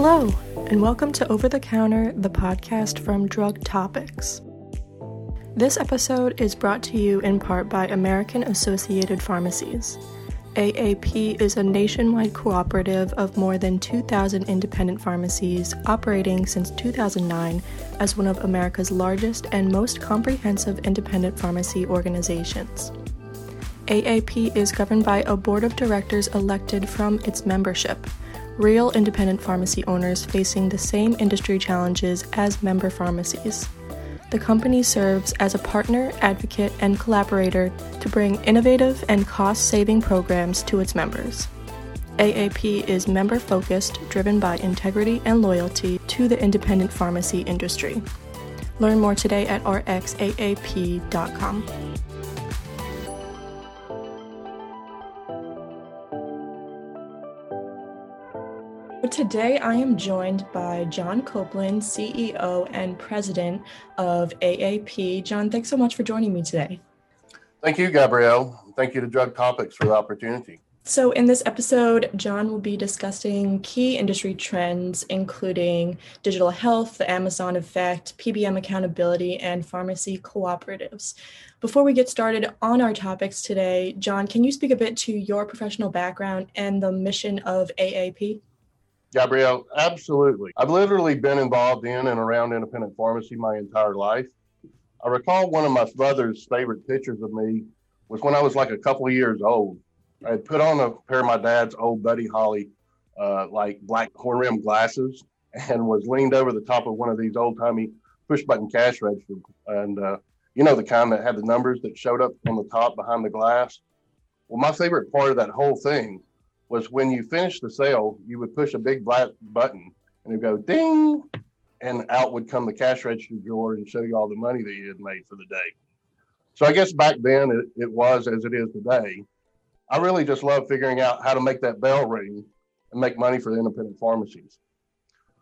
Hello, and welcome to Over the Counter, the podcast from Drug Topics. This episode is brought to you in part by American Associated Pharmacies. AAP is a nationwide cooperative of more than 2,000 independent pharmacies operating since 2009 as one of America's largest and most comprehensive independent pharmacy organizations. AAP is governed by a board of directors elected from its membership, real independent pharmacy owners facing the same industry challenges as member pharmacies the company serves as a partner, advocate, and collaborator to bring innovative and cost saving programs to its members. AAP is member focused, driven by integrity and loyalty to the independent pharmacy industry. Learn more today at rxaap.com. Today, I am joined by John Copeland, CEO and President of AAP. John, thanks so much for joining me today. Thank you, Gabrielle. Thank you to Drug Topics for the opportunity. So, in this episode, John will be discussing key industry trends, including digital health, the Amazon effect, PBM accountability, and pharmacy cooperatives. Before we get started on our topics today, John, can you speak a bit to your professional background and the mission of AAP? Gabrielle, absolutely. I've literally been involved in and around independent pharmacy my entire life. I recall one of my brother's favorite pictures of me was when I was like a couple of years old. I had put on a pair of my dad's old Buddy Holly, uh, like black horn rim glasses, and was leaned over the top of one of these old timey push button cash registers. And, uh, you know, the kind that had the numbers that showed up on the top behind the glass. Well, my favorite part of that whole thing was when you finished the sale, you would push a big black button and it'd go ding, and out would come the cash register drawer and show you all the money that you had made for the day. So I guess back then it, it was as it is today. I really just love figuring out how to make that bell ring and make money for the independent pharmacies.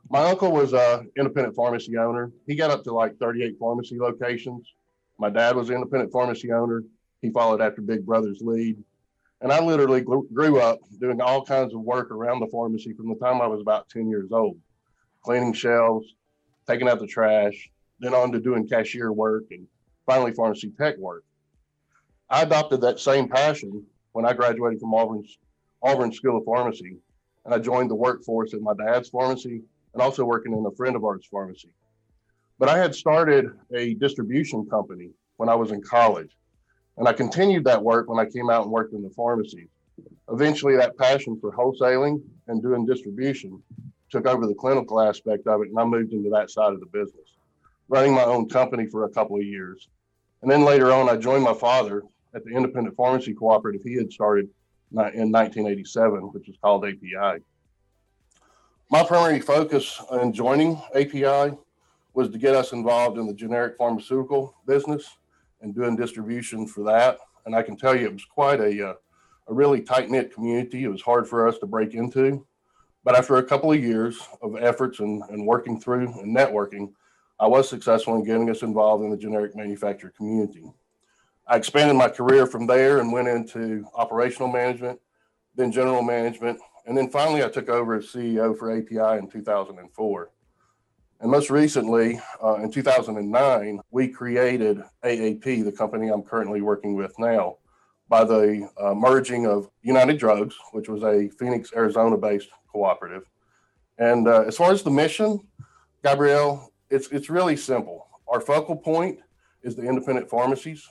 My uncle was a independent pharmacy owner. He got up to like 38 pharmacy locations. My dad was an independent pharmacy owner. He followed after Big Brother's lead. And I literally grew up doing all kinds of work around the pharmacy from the time I was about 10 years old, cleaning shelves, taking out the trash, then on to doing cashier work and finally pharmacy tech work. I adopted that same passion when I graduated from Auburn's Auburn School of Pharmacy and I joined the workforce at my dad's pharmacy and also working in a friend of ours pharmacy. But I had started a distribution company when I was in college and I continued that work when I came out and worked in the pharmacy. Eventually, that passion for wholesaling and doing distribution took over the clinical aspect of it, and I moved into that side of the business, running my own company for a couple of years. And then later on, I joined my father at the Independent Pharmacy Cooperative he had started in 1987, which is called API. My primary focus in joining API was to get us involved in the generic pharmaceutical business and doing distribution for that. And I can tell you, it was quite a, uh, a really tight knit community. It was hard for us to break into. But after a couple of years of efforts and, and working through and networking, I was successful in getting us involved in the generic manufacturer community. I expanded my career from there and went into operational management, then general management, and then finally I took over as CEO for API in 2004. And most recently, uh, in 2009, we created AAP, the company I'm currently working with now, by the uh, merging of United Drugs, which was a Phoenix, Arizona based cooperative. And uh, as far as the mission, Gabrielle, it's, it's really simple. Our focal point is the independent pharmacies.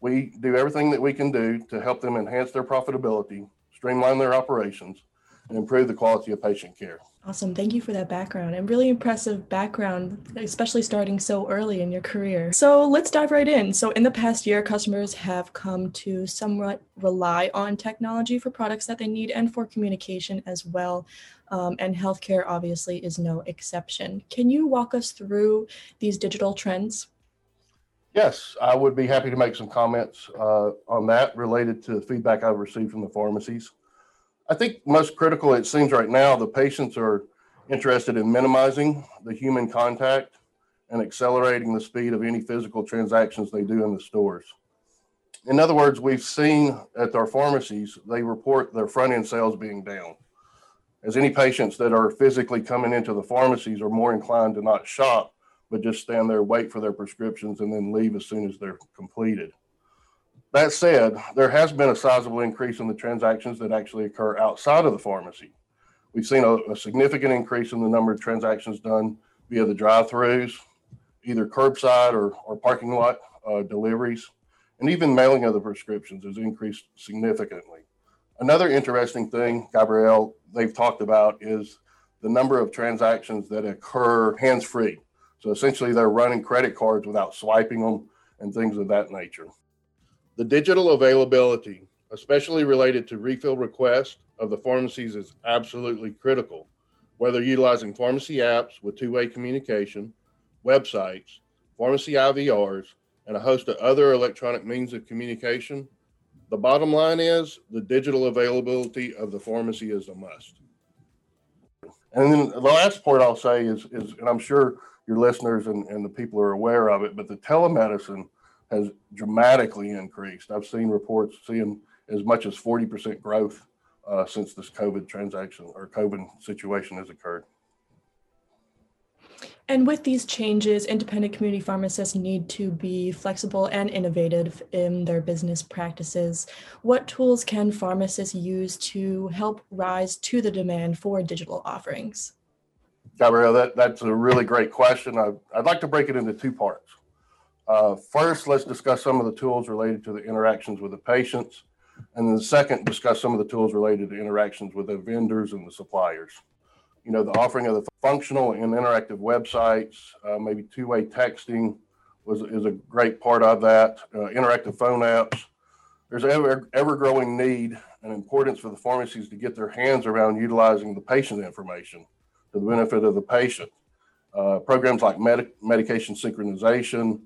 We do everything that we can do to help them enhance their profitability, streamline their operations, and improve the quality of patient care. Awesome. Thank you for that background and really impressive background, especially starting so early in your career. So let's dive right in. So, in the past year, customers have come to somewhat rely on technology for products that they need and for communication as well. Um, and healthcare obviously is no exception. Can you walk us through these digital trends? Yes, I would be happy to make some comments uh, on that related to feedback I've received from the pharmacies. I think most critical, it seems right now, the patients are interested in minimizing the human contact and accelerating the speed of any physical transactions they do in the stores. In other words, we've seen at our pharmacies, they report their front end sales being down. as any patients that are physically coming into the pharmacies are more inclined to not shop, but just stand there, wait for their prescriptions, and then leave as soon as they're completed. That said, there has been a sizable increase in the transactions that actually occur outside of the pharmacy. We've seen a, a significant increase in the number of transactions done via the drive-throughs, either curbside or, or parking lot uh, deliveries, and even mailing of the prescriptions has increased significantly. Another interesting thing, Gabrielle, they've talked about is the number of transactions that occur hands-free. So essentially, they're running credit cards without swiping them and things of that nature. The digital availability, especially related to refill requests of the pharmacies, is absolutely critical. Whether utilizing pharmacy apps with two way communication, websites, pharmacy IVRs, and a host of other electronic means of communication, the bottom line is the digital availability of the pharmacy is a must. And then the last point I'll say is, is and I'm sure your listeners and, and the people are aware of it, but the telemedicine has dramatically increased. I've seen reports seeing as much as 40% growth uh, since this COVID transaction or COVID situation has occurred. And with these changes, independent community pharmacists need to be flexible and innovative in their business practices. What tools can pharmacists use to help rise to the demand for digital offerings? Gabrielle, that, that's a really great question. I, I'd like to break it into two parts. Uh, first, let's discuss some of the tools related to the interactions with the patients. And then second, discuss some of the tools related to interactions with the vendors and the suppliers. You know, the offering of the functional and interactive websites, uh, maybe two-way texting was is a great part of that. Uh, interactive phone apps. There's ever ever growing need and importance for the pharmacies to get their hands around utilizing the patient information to the benefit of the patient. Uh, programs like med- medication synchronization,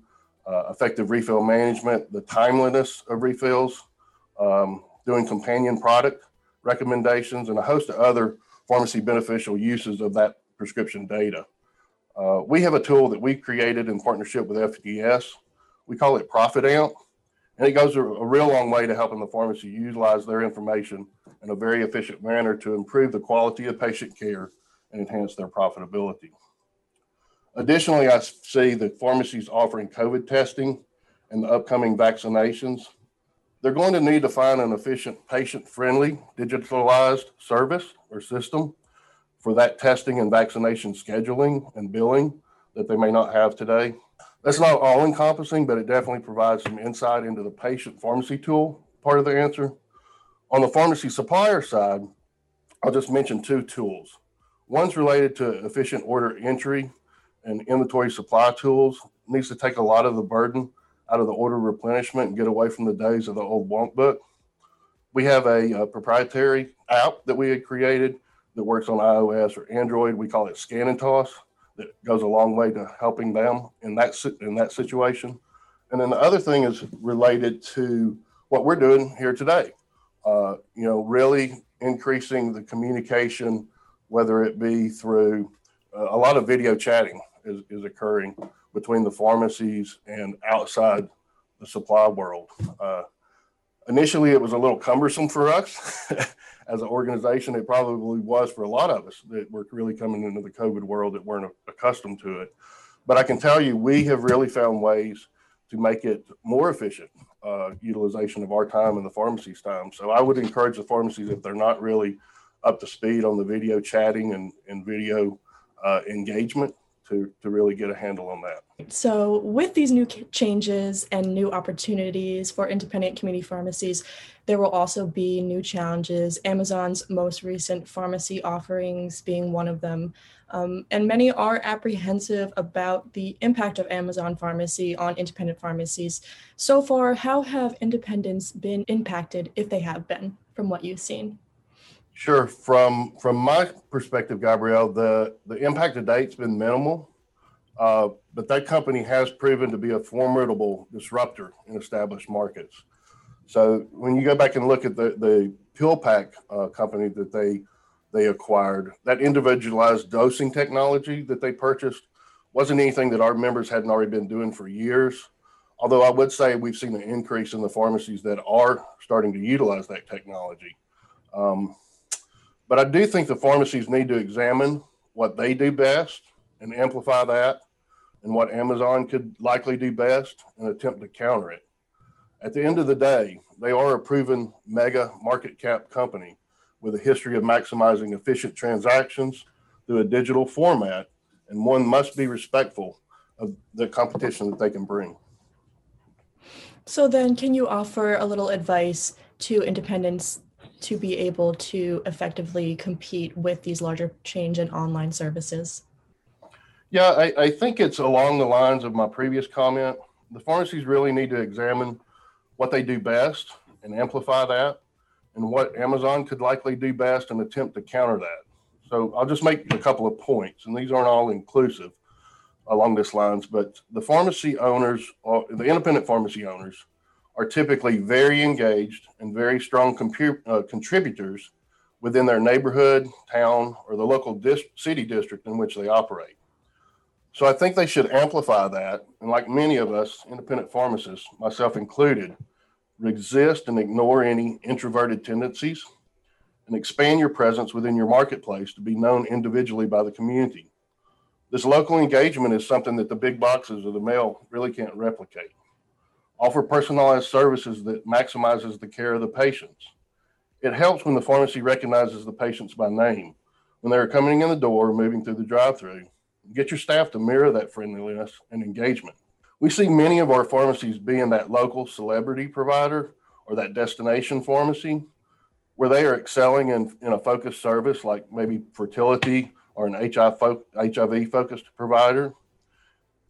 uh, effective refill management, the timeliness of refills, um, doing companion product recommendations, and a host of other pharmacy beneficial uses of that prescription data. Uh, we have a tool that we created in partnership with FDS. We call it Profit Amp, and it goes a, a real long way to helping the pharmacy utilize their information in a very efficient manner to improve the quality of patient care and enhance their profitability. Additionally, I see the pharmacies offering COVID testing and the upcoming vaccinations. They're going to need to find an efficient, patient friendly, digitalized service or system for that testing and vaccination scheduling and billing that they may not have today. That's not all encompassing, but it definitely provides some insight into the patient pharmacy tool part of the answer. On the pharmacy supplier side, I'll just mention two tools. One's related to efficient order entry and inventory supply tools needs to take a lot of the burden out of the order replenishment and get away from the days of the old want book. We have a, a proprietary app that we had created that works on iOS or Android. We call it Scan and Toss. That goes a long way to helping them in that in that situation. And then the other thing is related to what we're doing here today. Uh, you know, really increasing the communication, whether it be through uh, a lot of video chatting is, is occurring between the pharmacies and outside the supply world. Uh, initially, it was a little cumbersome for us as an organization. It probably was for a lot of us that were really coming into the COVID world that weren't accustomed to it. But I can tell you, we have really found ways to make it more efficient uh, utilization of our time and the pharmacy's time. So I would encourage the pharmacies if they're not really up to speed on the video chatting and, and video uh, engagement to, to really get a handle on that. So, with these new changes and new opportunities for independent community pharmacies, there will also be new challenges. Amazon's most recent pharmacy offerings being one of them. Um, and many are apprehensive about the impact of Amazon pharmacy on independent pharmacies. So far, how have independents been impacted, if they have been, from what you've seen? Sure. From from my perspective, Gabrielle, the the impact to date's been minimal, uh, but that company has proven to be a formidable disruptor in established markets. So when you go back and look at the the PillPack uh, company that they they acquired, that individualized dosing technology that they purchased wasn't anything that our members hadn't already been doing for years. Although I would say we've seen an increase in the pharmacies that are starting to utilize that technology. Um, But I do think the pharmacies need to examine what they do best and amplify that and what Amazon could likely do best and attempt to counter it. At the end of the day, they are a proven mega market cap company with a history of maximizing efficient transactions through a digital format, and one must be respectful of the competition that they can bring. So, then can you offer a little advice to independents to be able to effectively compete with these larger change and online services? Yeah, I, I think it's along the lines of my previous comment. The pharmacies really need to examine what they do best and amplify that, and what Amazon could likely do best and attempt to counter that. So I'll just make a couple of points, and these aren't all inclusive along this lines, but the pharmacy owners, uh, the independent pharmacy owners, are typically very engaged and very strong compu- uh, contributors within their neighborhood, town, or the local dis- city district in which they operate. So I think they should amplify that. And like many of us, independent pharmacists, myself included, resist and ignore any introverted tendencies and expand your presence within your marketplace to be known individually by the community. This local engagement is something that the big boxes of the mail really can't replicate. Offer personalized services that maximizes the care of the patients. It helps when the pharmacy recognizes the patients by name when they're coming in the door, moving through the drive-through. Get your staff to mirror that friendliness and engagement. We see many of our pharmacies being that local celebrity provider or that destination pharmacy where they are excelling in, in a focused service like maybe fertility or an HIV focused provider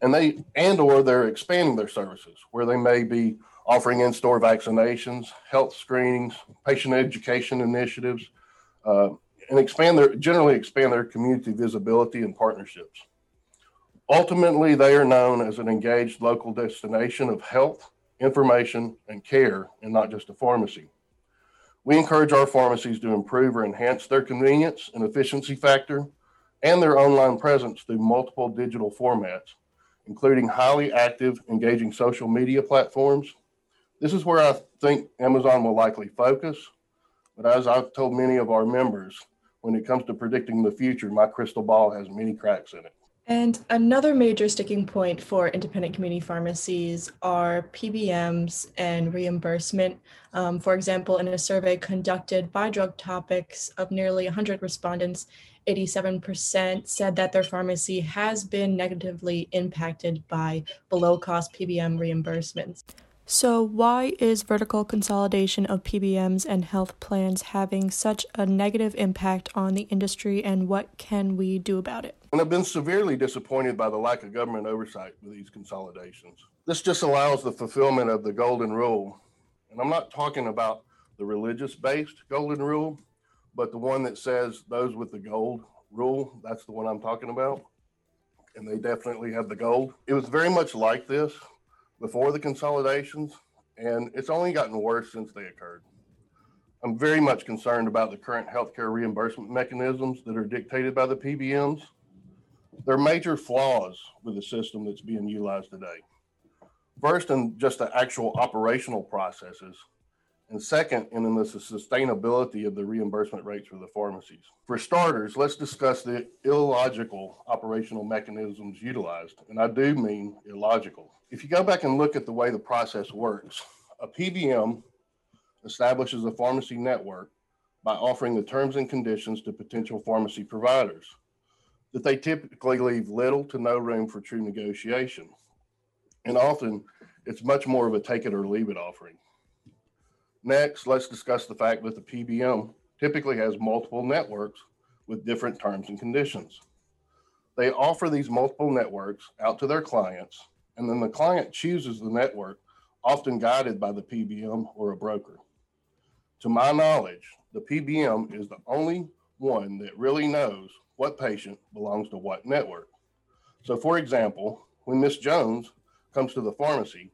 and they and or they're expanding their services where they may be offering in-store vaccinations health screenings patient education initiatives uh, and expand their generally expand their community visibility and partnerships. Ultimately they are known as an engaged local destination of health information and care and not just a pharmacy. We encourage our pharmacies to improve or enhance their convenience and efficiency factor and their online presence through multiple digital formats including highly active, engaging social media platforms. This is where I think Amazon will likely focus. But as I've told many of our members, when it comes to predicting the future, my crystal ball has many cracks in it. And another major sticking point for independent community pharmacies are PBMs and reimbursement. Um, for example, in a survey conducted by Drug Topics of nearly 100 respondents, 87% said that their pharmacy has been negatively impacted by below cost PBM reimbursements. So, why is vertical consolidation of PBMs and health plans having such a negative impact on the industry, and what can we do about it? And I've been severely disappointed by the lack of government oversight with these consolidations. This just allows the fulfillment of the golden rule. And I'm not talking about the religious based golden rule, but the one that says those with the gold rule, that's the one I'm talking about. And they definitely have the gold. It was very much like this before the consolidations, and it's only gotten worse since they occurred. I'm very much concerned about the current healthcare reimbursement mechanisms that are dictated by the PBMs. There are major flaws with the system that's being utilized today. First, in just the actual operational processes, and second, and in the sustainability of the reimbursement rates for the pharmacies. For starters, let's discuss the illogical operational mechanisms utilized. And I do mean illogical. If you go back and look at the way the process works, a PBM establishes a pharmacy network by offering the terms and conditions to potential pharmacy providers that they typically leave little to no room for true negotiation. And often it's much more of a take it or leave it offering. Next, let's discuss the fact that the PBM typically has multiple networks with different terms and conditions. They offer these multiple networks out to their clients, and then the client chooses the network, often guided by the PBM or a broker. To my knowledge, the PBM is the only one that really knows what patient belongs to what network. So, for example, when Miss Jones comes to the pharmacy,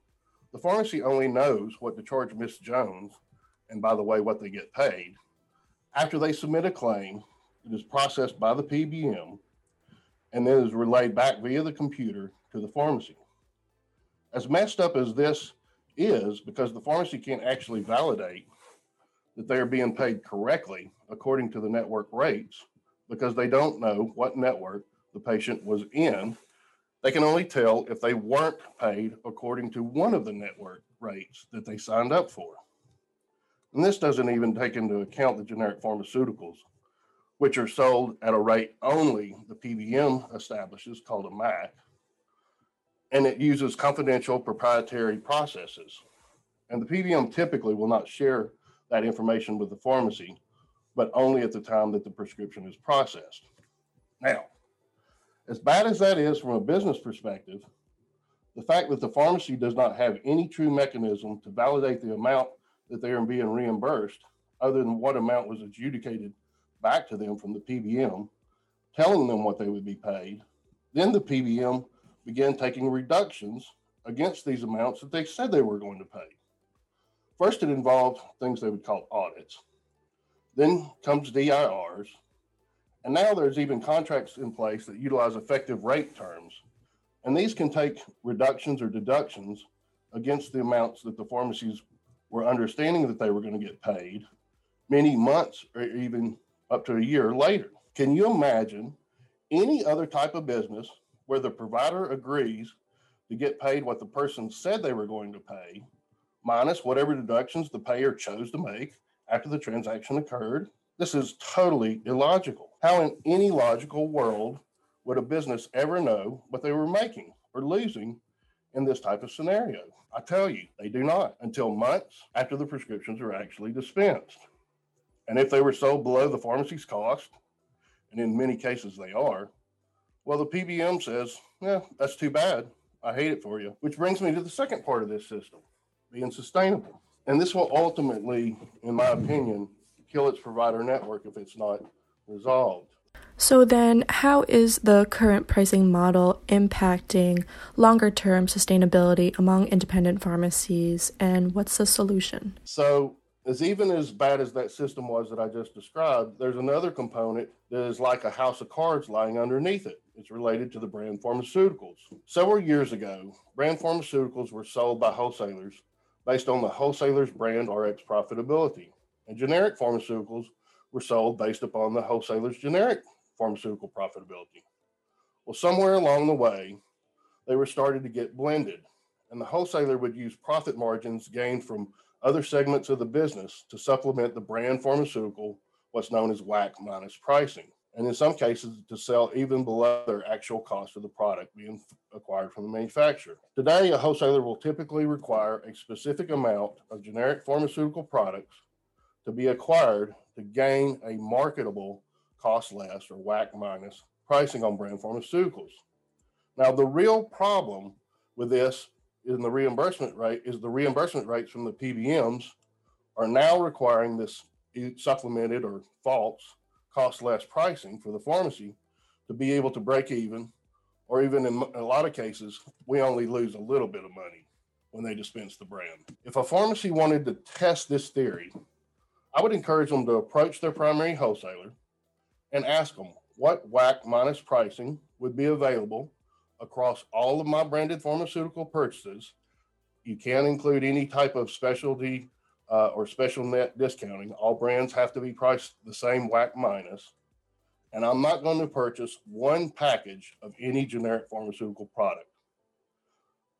the pharmacy only knows what to charge Miss Jones, and by the way, what they get paid. After they submit a claim, it is processed by the PBM and then is relayed back via the computer to the pharmacy. As messed up as this is, because the pharmacy can't actually validate that they are being paid correctly according to the network rates because they don't know what network the patient was in. They can only tell if they weren't paid according to one of the network rates that they signed up for. And this doesn't even take into account the generic pharmaceuticals, which are sold at a rate only the PBM establishes called a MAC. And it uses confidential proprietary processes. And the PBM typically will not share that information with the pharmacy, but only at the time that the prescription is processed. Now, as bad as that is from a business perspective, the fact that the pharmacy does not have any true mechanism to validate the amount that they are being reimbursed, other than what amount was adjudicated back to them from the PBM, telling them what they would be paid, then the PBM began taking reductions against these amounts that they said they were going to pay. First, it involved things they would call audits. Then comes DIRs. And now there's even contracts in place that utilize effective rate terms. And these can take reductions or deductions against the amounts that the pharmacies were understanding that they were going to get paid many months or even up to a year later. Can you imagine any other type of business where the provider agrees to get paid what the person said they were going to pay, minus whatever deductions the payer chose to make after the transaction occurred? This is totally illogical. How in any logical world would a business ever know what they were making or losing in this type of scenario? I tell you, they do not until months after the prescriptions are actually dispensed. And if they were sold below the pharmacy's cost, and in many cases they are, well, the PBM says, yeah, that's too bad. I hate it for you. Which brings me to the second part of this system being sustainable. And this will ultimately, in my opinion, kill its provider network if it's not resolved. So, then how is the current pricing model impacting longer term sustainability among independent pharmacies, and what's the solution? So, as even as bad as that system was that I just described, there's another component that is like a house of cards lying underneath it. It's related to the brand pharmaceuticals. Several years ago, brand pharmaceuticals were sold by wholesalers based on the wholesaler's brand RX profitability, and generic pharmaceuticals were sold based upon the wholesaler's generic pharmaceutical profitability. Well, somewhere along the way, they were started to get blended, and the wholesaler would use profit margins gained from other segments of the business to supplement the brand pharmaceutical, what's known as WAC minus pricing, and in some cases to sell even below their actual cost of the product being acquired from the manufacturer. Today, a wholesaler will typically require a specific amount of generic pharmaceutical products to be acquired to gain a marketable cost less or WAC minus pricing on brand pharmaceuticals. Now, the real problem with this in the reimbursement rate is the reimbursement rates from the PBMs are now requiring this supplemented or false cost less pricing for the pharmacy to be able to break even, or even in a lot of cases, we only lose a little bit of money when they dispense the brand. If a pharmacy wanted to test this theory, I would encourage them to approach their primary wholesaler and ask them what WAC minus pricing would be available across all of my branded pharmaceutical purchases. You can't include any type of specialty uh, or special net discounting. All brands have to be priced the same WAC minus. And I'm not going to purchase one package of any generic pharmaceutical product.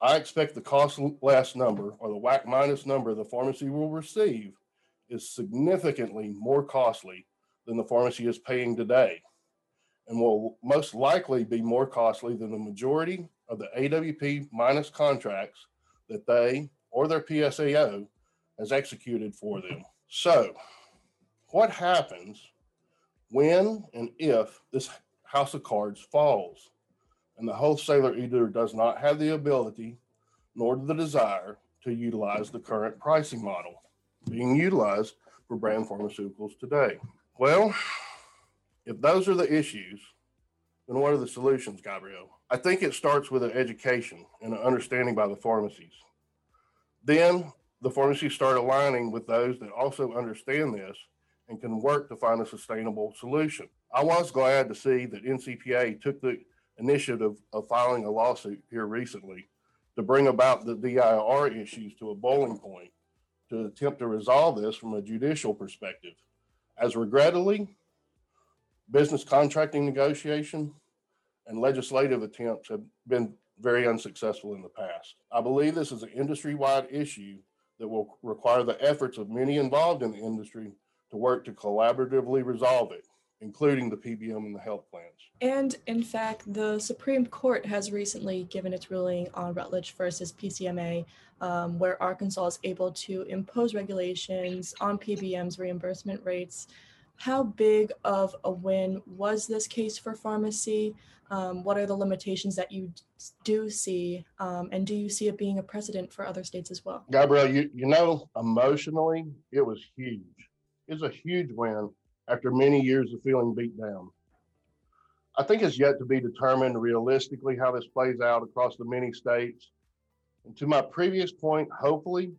I expect the cost less number or the WAC minus number the pharmacy will receive is significantly more costly than the pharmacy is paying today and will most likely be more costly than the majority of the AWP minus contracts that they or their PSAO has executed for them. So, what happens when and if this house of cards falls and the wholesaler either does not have the ability nor the desire to utilize the current pricing model being utilized for brand pharmaceuticals today? Well, if those are the issues, then what are the solutions, Gabrielle? I think it starts with an education and an understanding by the pharmacies. Then the pharmacies start aligning with those that also understand this and can work to find a sustainable solution. I was glad to see that NCPA took the initiative of filing a lawsuit here recently to bring about the DIR issues to a boiling point to attempt to resolve this from a judicial perspective. As regrettably, business contracting negotiation and legislative attempts have been very unsuccessful in the past. I believe this is an industry wide issue that will require the efforts of many involved in the industry to work to collaboratively resolve it, including the PBM and the health plans. And in fact, the Supreme Court has recently given its ruling on Rutledge versus PCMA, um, where Arkansas is able to impose regulations on PBM's reimbursement rates. How big of a win was this case for pharmacy? Um, what are the limitations that you do see? Um, and do you see it being a precedent for other states as well? Gabrielle, you, you know, emotionally, it was huge. It was a huge win after many years of feeling beat down. I think it's yet to be determined realistically how this plays out across the many states. And to my previous point, hopefully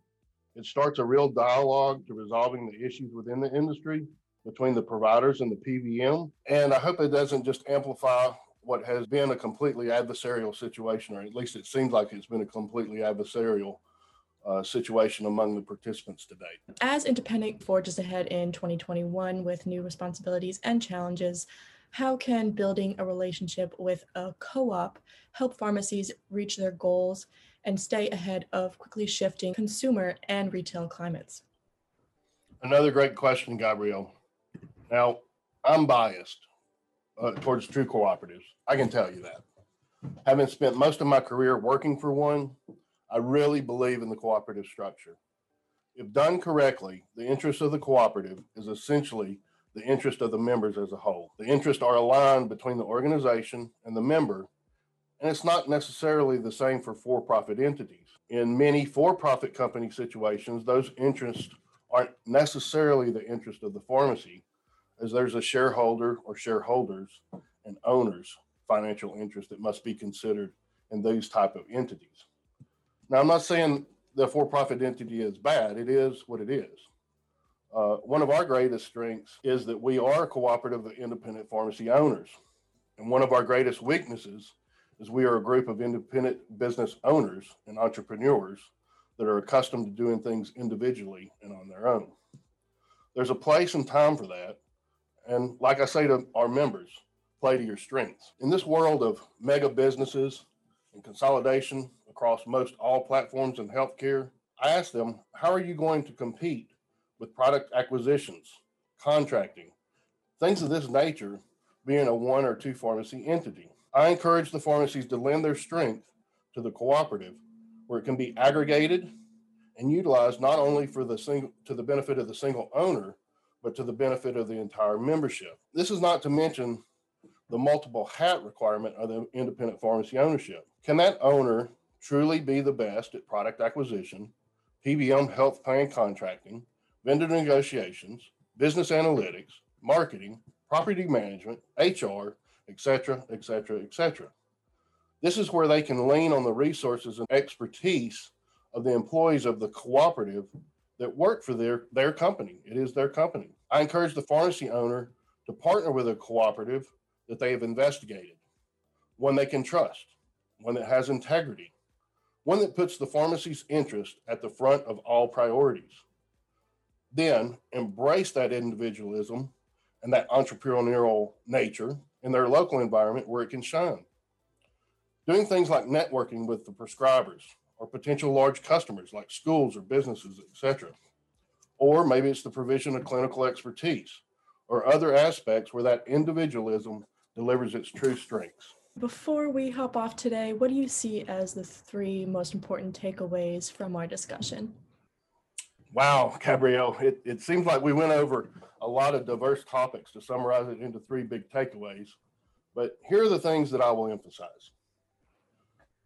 it starts a real dialogue to resolving the issues within the industry between the providers and the PBM. And I hope it doesn't just amplify what has been a completely adversarial situation, or at least it seems like it's been a completely adversarial uh, situation among the participants today. As Independent forges ahead in 2021 with new responsibilities and challenges, how can building a relationship with a co op help pharmacies reach their goals and stay ahead of quickly shifting consumer and retail climates? Another great question, Gabrielle. Now, I'm biased uh, towards true cooperatives. I can tell you that. Having spent most of my career working for one, I really believe in the cooperative structure. If done correctly, the interest of the cooperative is essentially the interest of the members as a whole. The interests are aligned between the organization and the member, and it's not necessarily the same for for profit entities. In many for profit company situations, those interests aren't necessarily the interest of the pharmacy, as there's a shareholder or shareholders and owners financial interest that must be considered in these type of entities. Now, I'm not saying the for-profit entity is bad. It is what it is. Uh, one of our greatest strengths is that we are cooperative independent pharmacy owners. And one of our greatest weaknesses is we are a group of independent business owners and entrepreneurs that are accustomed to doing things individually and on their own. There's a place and time for that. And like I say to our members, play to your strengths. In this world of mega businesses and consolidation across most all platforms in healthcare, I asked them, how are you going to compete with product acquisitions, contracting, things of this nature, being a one or two pharmacy entity? I encourage the pharmacies to lend their strength to the cooperative where it can be aggregated and utilized not only for the single to the benefit of the single owner, but to the benefit of the entire membership. This is not to mention the multiple hat requirement of the independent pharmacy ownership. Can that owner truly be the best at product acquisition, PBM health plan contracting, vendor negotiations, business analytics, marketing, property management, HR, etc., etc., etc. This is where they can lean on the resources and expertise of the employees of the cooperative that work for their, their company. It is their company. I encourage the pharmacy owner to partner with a cooperative that they have investigated, one they can trust, one that has integrity, one that puts the pharmacy's interest at the front of all priorities. Then embrace that individualism and that entrepreneurial nature in their local environment where it can shine. Doing things like networking with the prescribers or potential large customers like schools or businesses, etc. Or maybe it's the provision of clinical expertise or other aspects where that individualism delivers its true strengths. Before we hop off today, what do you see as the three most important takeaways from our discussion? Wow, Gabrielle, it, it seems like we went over a lot of diverse topics to summarize it into three big takeaways. But here are the things that I will emphasize.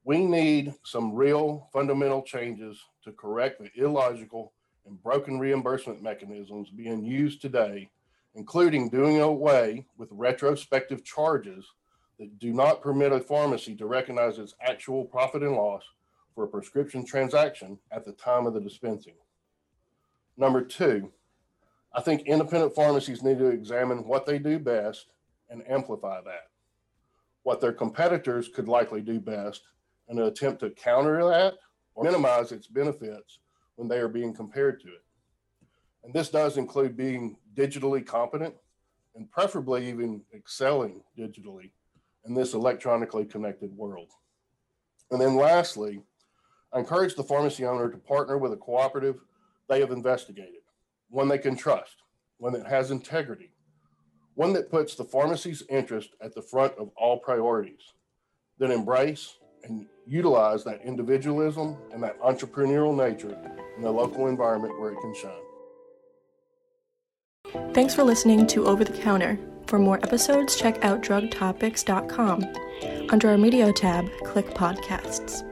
We need some real fundamental changes to correct the illogical and broken reimbursement mechanisms being used today, including doing away with retrospective charges that do not permit a pharmacy to recognize its actual profit and loss for a prescription transaction at the time of the dispensing. Number two, I think independent pharmacies need to examine what they do best and amplify that. What their competitors could likely do best and attempt to counter that or minimize its benefits when they are being compared to it. And this does include being digitally competent and preferably even excelling digitally in this electronically connected world. And then lastly, I encourage the pharmacy owner to partner with a cooperative they have investigated, one they can trust, one that has integrity, one that puts the pharmacy's interest at the front of all priorities, that embrace and utilize that individualism and that entrepreneurial nature in the local environment where it can shine. Thanks for listening to Over the Counter. For more episodes, check out drugtopics.com. Under our media tab, click podcasts.